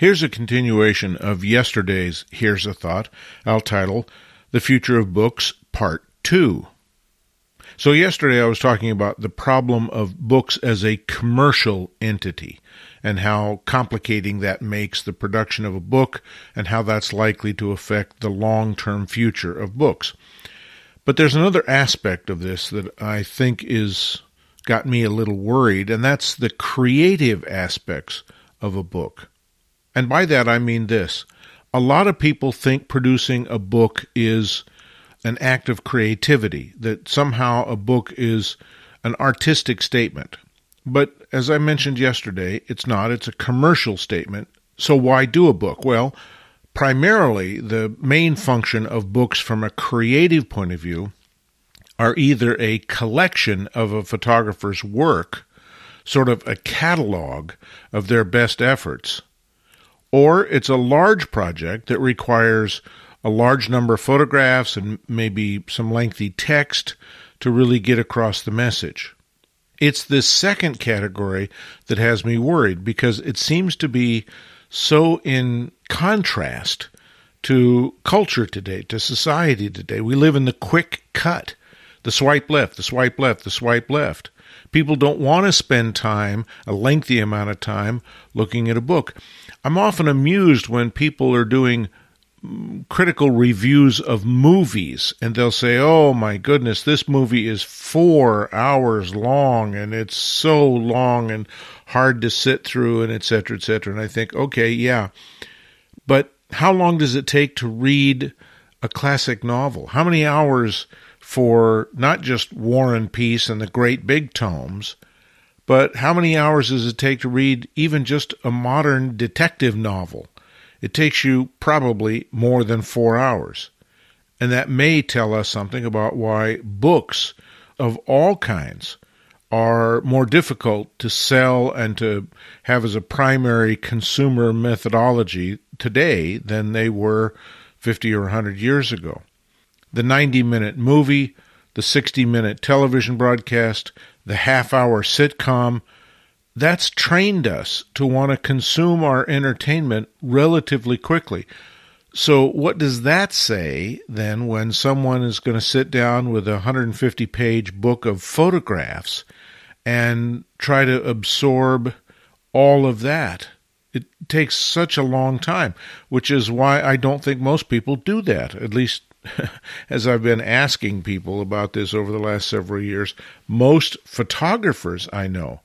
Here's a continuation of yesterday's Here's a Thought. I'll title The Future of Books, Part 2. So, yesterday I was talking about the problem of books as a commercial entity and how complicating that makes the production of a book and how that's likely to affect the long term future of books. But there's another aspect of this that I think is got me a little worried, and that's the creative aspects of a book. And by that I mean this a lot of people think producing a book is an act of creativity, that somehow a book is an artistic statement. But as I mentioned yesterday, it's not, it's a commercial statement. So why do a book? Well, primarily the main function of books from a creative point of view are either a collection of a photographer's work, sort of a catalog of their best efforts, or it's a large project that requires a large number of photographs and maybe some lengthy text to really get across the message. It's this second category that has me worried because it seems to be so in contrast to culture today, to society today. We live in the quick cut, the swipe left, the swipe left, the swipe left. People don't want to spend time, a lengthy amount of time, looking at a book. I'm often amused when people are doing mm, critical reviews of movies and they'll say, "Oh my goodness, this movie is 4 hours long and it's so long and hard to sit through and etc etc." And I think, "Okay, yeah. But how long does it take to read a classic novel? How many hours for not just War and Peace and the great big tomes, but how many hours does it take to read even just a modern detective novel?" it takes you probably more than four hours. And that may tell us something about why books of all kinds are more difficult to sell and to have as a primary consumer methodology today than they were 50 or 100 years ago. The 90 minute movie, the 60 minute television broadcast, the half hour sitcom, that's trained us to want to consume our entertainment relatively quickly. So, what does that say then when someone is going to sit down with a 150 page book of photographs and try to absorb all of that? It takes such a long time, which is why I don't think most people do that. At least, as I've been asking people about this over the last several years, most photographers I know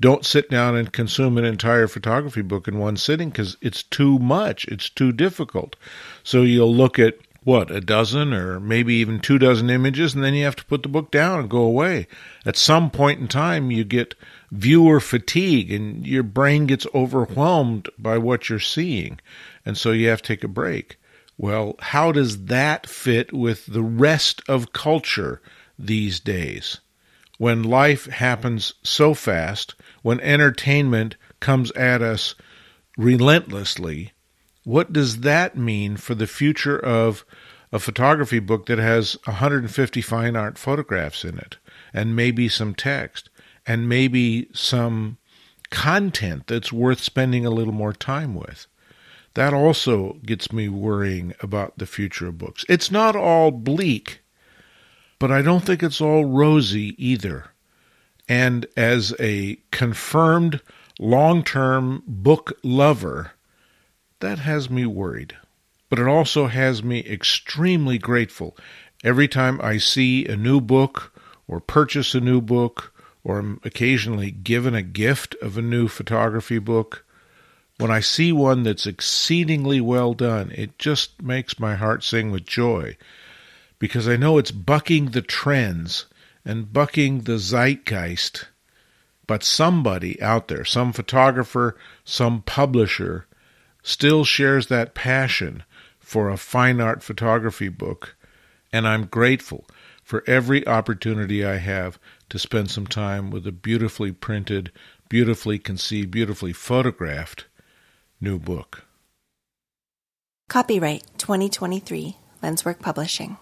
don't sit down and consume an entire photography book in one sitting because it's too much. It's too difficult. So you'll look at what, a dozen or maybe even two dozen images, and then you have to put the book down and go away. At some point in time, you get viewer fatigue and your brain gets overwhelmed by what you're seeing. And so you have to take a break. Well, how does that fit with the rest of culture these days? When life happens so fast, when entertainment comes at us relentlessly, what does that mean for the future of a photography book that has 150 fine art photographs in it and maybe some text and maybe some content that's worth spending a little more time with? That also gets me worrying about the future of books. It's not all bleak, but I don't think it's all rosy either and as a confirmed long term book lover, that has me worried. But it also has me extremely grateful every time I see a new book or purchase a new book or am occasionally given a gift of a new photography book. When I see one that's exceedingly well done, it just makes my heart sing with joy because I know it's bucking the trends and bucking the zeitgeist. But somebody out there, some photographer, some publisher, still shares that passion for a fine art photography book, and I'm grateful for every opportunity I have to spend some time with a beautifully printed, beautifully conceived, beautifully photographed new book. Copyright 2023 LensWork Publishing.